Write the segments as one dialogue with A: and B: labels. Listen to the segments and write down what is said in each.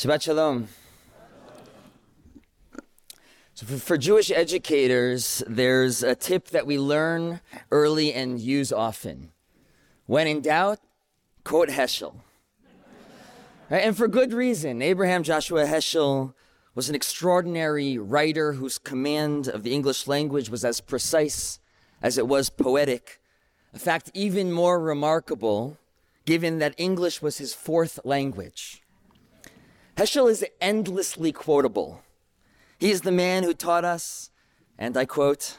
A: Shabbat Shalom. So, for, for, Jewish educators, there's a tip that we learn early and use often. When in doubt, quote Heschel. Right? And for good reason. Abraham Joshua Heschel was an extraordinary writer whose command of the English language was as precise as it was poetic. A fact even more remarkable, given that English was his fourth language. Heschel is endlessly quotable. He is the man who taught us, and I quote,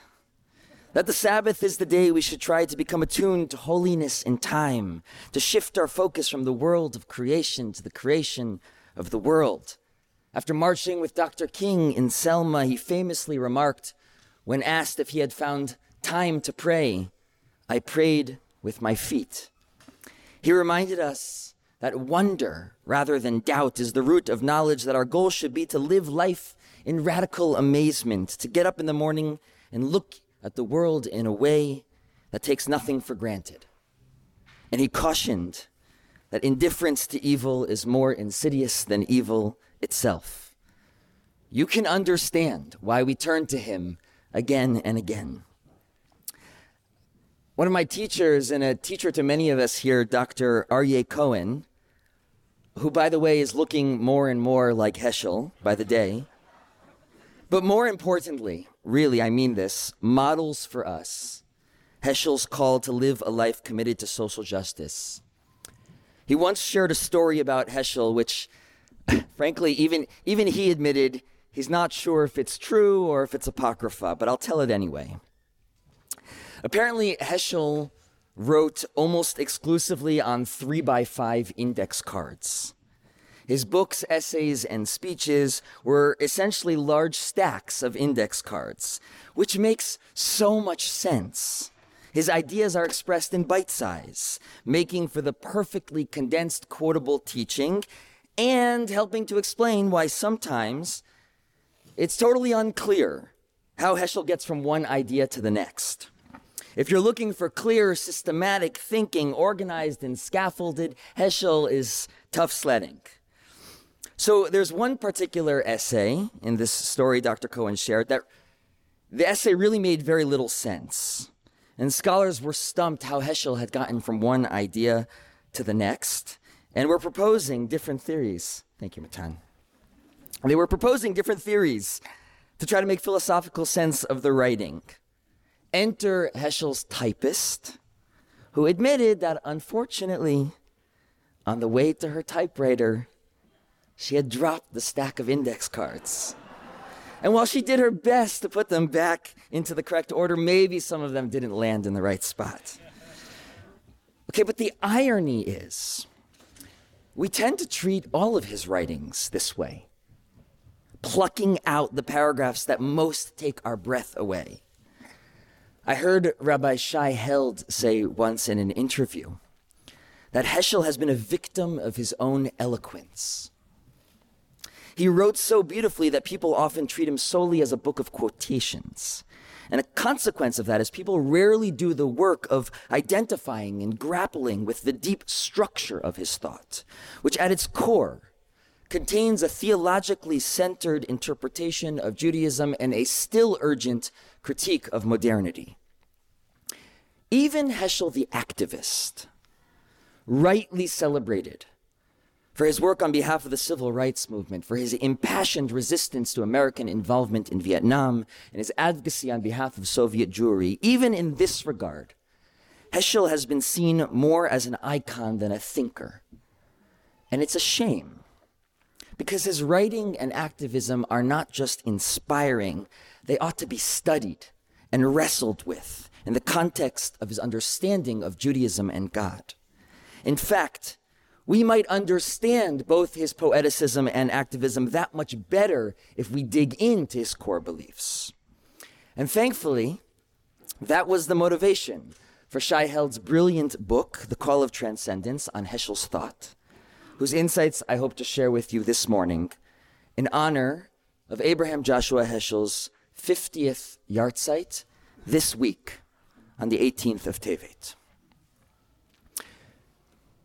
A: that the Sabbath is the day we should try to become attuned to holiness in time, to shift our focus from the world of creation to the creation of the world. After marching with Dr. King in Selma, he famously remarked, when asked if he had found time to pray, I prayed with my feet. He reminded us that wonder rather than doubt is the root of knowledge, that our goal should be to live life in radical amazement, to get up in the morning and look at the world in a way that takes nothing for granted. And he cautioned that indifference to evil is more insidious than evil itself. You can understand why we turn to him again and again. One of my teachers, and a teacher to many of us here, Dr. Aryeh Cohen, who, by the way, is looking more and more like Heschel by the day. But more importantly, really, I mean this, models for us Heschel's call to live a life committed to social justice. He once shared a story about Heschel, which, frankly, even, even he admitted he's not sure if it's true or if it's apocrypha, but I'll tell it anyway. Apparently, Heschel wrote almost exclusively on three by five index cards. His books, essays, and speeches were essentially large stacks of index cards, which makes so much sense. His ideas are expressed in bite size, making for the perfectly condensed quotable teaching and helping to explain why sometimes it's totally unclear how Heschel gets from one idea to the next. If you're looking for clear, systematic thinking, organized and scaffolded, Heschel is tough sledding. So there's one particular essay in this story Dr. Cohen shared that the essay really made very little sense. And scholars were stumped how Heschel had gotten from one idea to the next and were proposing different theories. Thank you, Matan. They were proposing different theories to try to make philosophical sense of the writing. Enter Heschel's typist, who admitted that unfortunately, on the way to her typewriter, she had dropped the stack of index cards. And while she did her best to put them back into the correct order, maybe some of them didn't land in the right spot. Okay, but the irony is, we tend to treat all of his writings this way, plucking out the paragraphs that most take our breath away. I heard Rabbi Shai Held say once in an interview that Heschel has been a victim of his own eloquence. He wrote so beautifully that people often treat him solely as a book of quotations. And a consequence of that is people rarely do the work of identifying and grappling with the deep structure of his thought, which at its core contains a theologically centered interpretation of Judaism and a still urgent critique of modernity. Even Heschel the activist, rightly celebrated for his work on behalf of the civil rights movement, for his impassioned resistance to American involvement in Vietnam, and his advocacy on behalf of Soviet Jewry, even in this regard, Heschel has been seen more as an icon than a thinker. And it's a shame because his writing and activism are not just inspiring, they ought to be studied and wrestled with in the context of his understanding of Judaism and God. In fact, we might understand both his poeticism and activism that much better if we dig into his core beliefs. And thankfully, that was the motivation for Shai Held's brilliant book, The Call of Transcendence, on Heschel's thought, whose insights I hope to share with you this morning in honor of Abraham Joshua Heschel's 50th yahrzeit this week on the 18th of Tevet.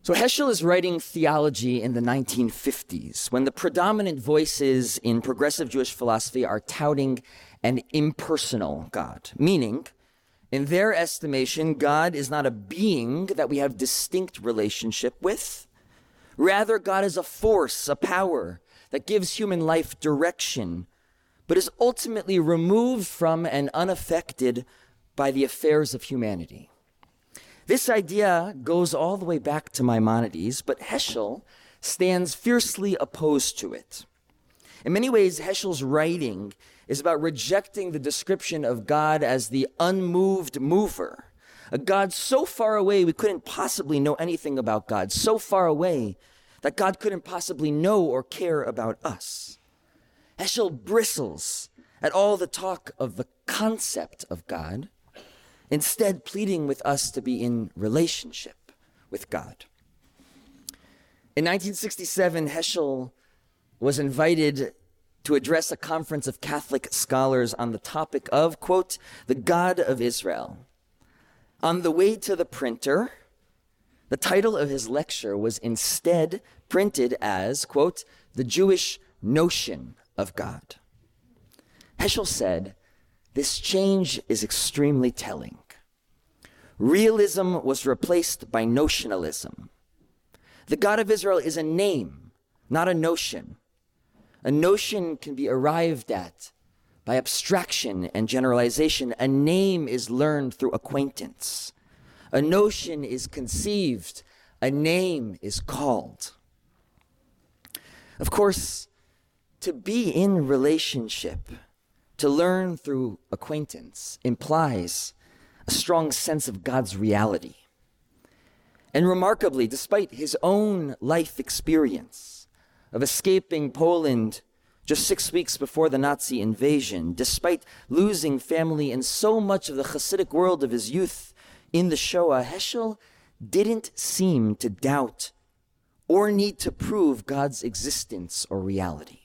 A: So Heschel is writing theology in the 1950s when the predominant voices in progressive Jewish philosophy are touting an impersonal God, meaning in their estimation, God is not a being that we have distinct relationship with. Rather, God is a force, a power that gives human life direction, but is ultimately removed from and unaffected by the affairs of humanity. This idea goes all the way back to Maimonides, but Heschel stands fiercely opposed to it. In many ways, Heschel's writing is about rejecting the description of God as the unmoved mover, a God so far away we couldn't possibly know anything about God, so far away that God couldn't possibly know or care about us. Heschel bristles at all the talk of the concept of God, instead pleading with us to be in relationship with God. In 1967, Heschel was invited to address a conference of Catholic scholars on the topic of, quote, the God of Israel. On the way to the printer, the title of his lecture was instead printed as, quote, the Jewish notion of God. Heschel said, this change is extremely telling. Realism was replaced by notionalism. The God of Israel is a name, not a notion. A notion can be arrived at by abstraction and generalization. A name is learned through acquaintance. A notion is conceived. A name is called. Of course, to be in relationship, to learn through acquaintance, implies a strong sense of God's reality. And remarkably, despite his own life experience, of escaping Poland just six weeks before the Nazi invasion, despite losing family and so much of the Hasidic world of his youth in the Shoah, Heschel didn't seem to doubt or need to prove God's existence or reality.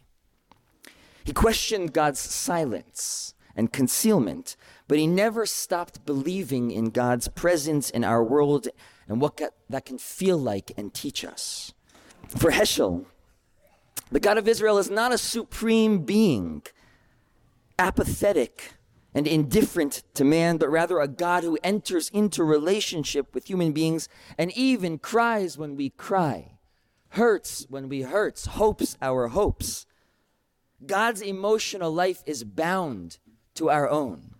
A: He questioned God's silence and concealment, but he never stopped believing in God's presence in our world and what that can feel like and teach us. For Heschel, the God of Israel is not a supreme being, apathetic and indifferent to man, but rather a God who enters into relationship with human beings and even cries when we cry, hurts when we hurts, hopes our hopes. God's emotional life is bound to our own.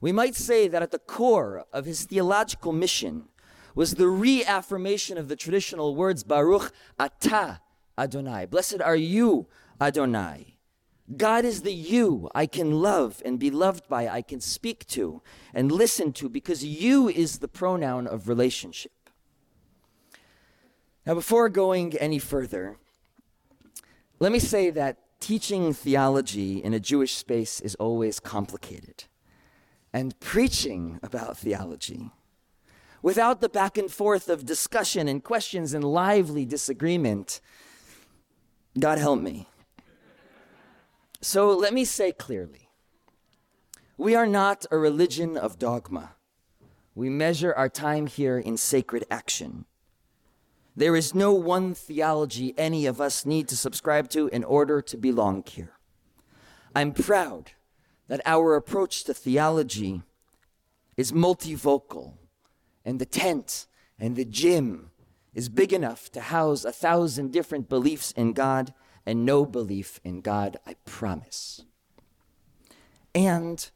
A: We might say that at the core of his theological mission was the reaffirmation of the traditional words Baruch Atah Adonai. Blessed are you, Adonai. God is the you I can love and be loved by, I can speak to and listen to, because you is the pronoun of relationship. Now, before going any further, let me say that teaching theology in a Jewish space is always complicated. And preaching about theology, without the back and forth of discussion and questions and lively disagreement, God help me. So let me say clearly we are not a religion of dogma. We measure our time here in sacred action. There is no one theology any of us need to subscribe to in order to belong here. I'm proud that our approach to theology is multivocal, and the tent and the gym is big enough to house a thousand different beliefs in God and no belief in God, I promise. And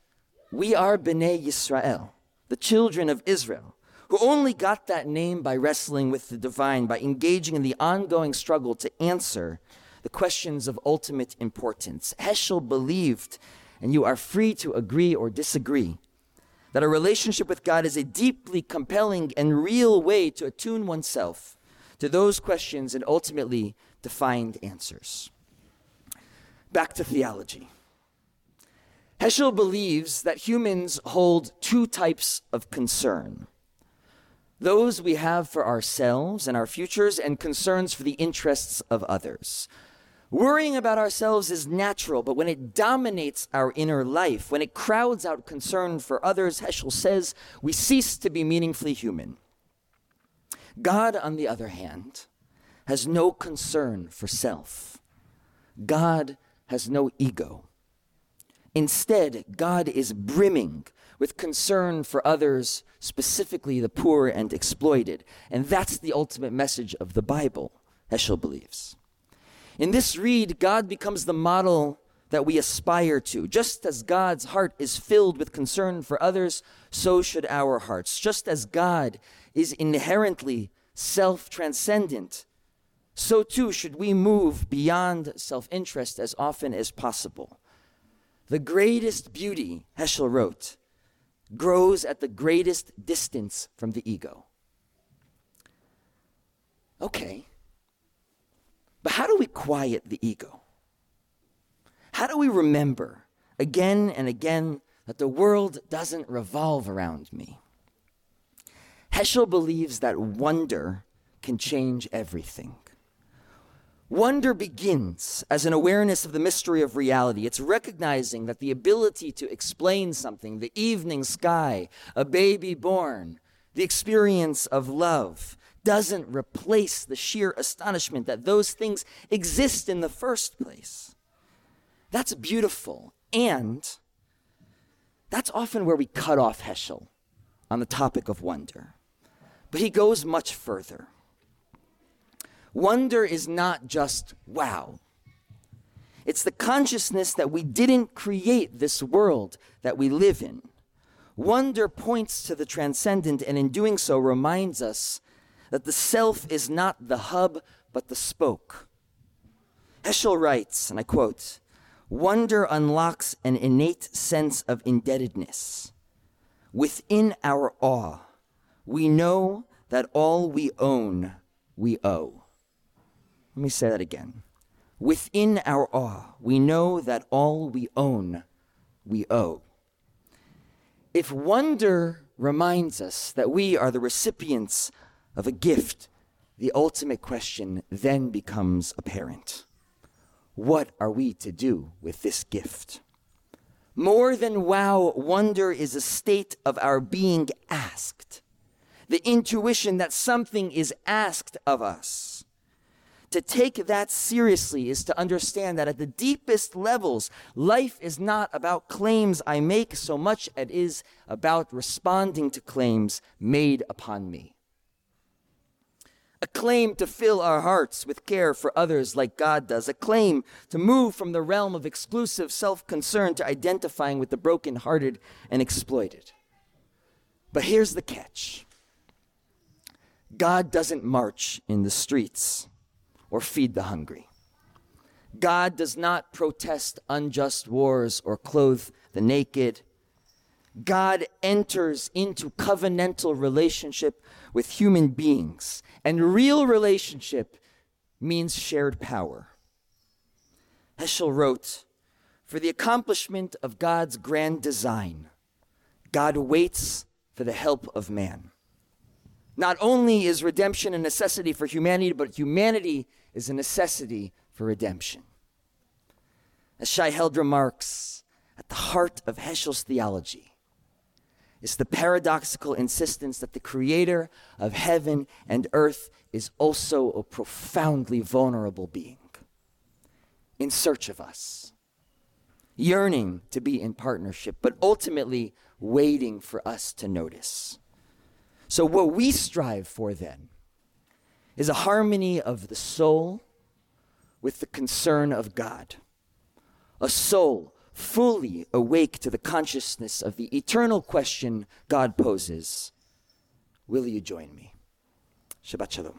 A: we are B'nai Yisrael, the children of Israel, who only got that name by wrestling with the divine, by engaging in the ongoing struggle to answer the questions of ultimate importance. Heschel believed, and you are free to agree or disagree, that a relationship with God is a deeply compelling and real way to attune oneself to those questions and ultimately to find answers. Back to theology. Heschel believes that humans hold two types of concern those we have for ourselves and our futures, and concerns for the interests of others. Worrying about ourselves is natural, but when it dominates our inner life, when it crowds out concern for others, Heschel says, we cease to be meaningfully human. God, on the other hand, has no concern for self. God has no ego. Instead, God is brimming with concern for others, specifically the poor and exploited. And that's the ultimate message of the Bible, Heschel believes. In this read, God becomes the model that we aspire to. Just as God's heart is filled with concern for others, so should our hearts. Just as God is inherently self transcendent, so too should we move beyond self interest as often as possible. The greatest beauty, Heschel wrote, grows at the greatest distance from the ego. Okay, but how do we quiet the ego? How do we remember again and again that the world doesn't revolve around me? Heschel believes that wonder can change everything. Wonder begins as an awareness of the mystery of reality. It's recognizing that the ability to explain something, the evening sky, a baby born, the experience of love, doesn't replace the sheer astonishment that those things exist in the first place. That's beautiful. And that's often where we cut off Heschel on the topic of wonder. But he goes much further. Wonder is not just wow. It's the consciousness that we didn't create this world that we live in. Wonder points to the transcendent and in doing so reminds us that the self is not the hub but the spoke. Heschel writes, and I quote, Wonder unlocks an innate sense of indebtedness. Within our awe, we know that all we own, we owe. Let me say that again. Within our awe, we know that all we own, we owe. If wonder reminds us that we are the recipients of a gift, the ultimate question then becomes apparent. What are we to do with this gift? More than wow, wonder is a state of our being asked, the intuition that something is asked of us to take that seriously is to understand that at the deepest levels, life is not about claims I make so much as it is about responding to claims made upon me. A claim to fill our hearts with care for others like God does. A claim to move from the realm of exclusive self concern to identifying with the broken-hearted and exploited. But here's the catch God doesn't march in the streets or feed the hungry. God does not protest unjust wars or clothe the naked. God enters into covenantal relationship with human beings, and real relationship means shared power. Heschel wrote, For the accomplishment of God's grand design, God waits for the help of man. Not only is redemption a necessity for humanity, but humanity is a necessity for redemption. As Shai Held remarks, at the heart of Heschel's theology is the paradoxical insistence that the creator of heaven and earth is also a profoundly vulnerable being in search of us, yearning to be in partnership, but ultimately waiting for us to notice. So, what we strive for then is a harmony of the soul with the concern of God. A soul fully awake to the consciousness of the eternal question God poses Will you join me? Shabbat Shalom.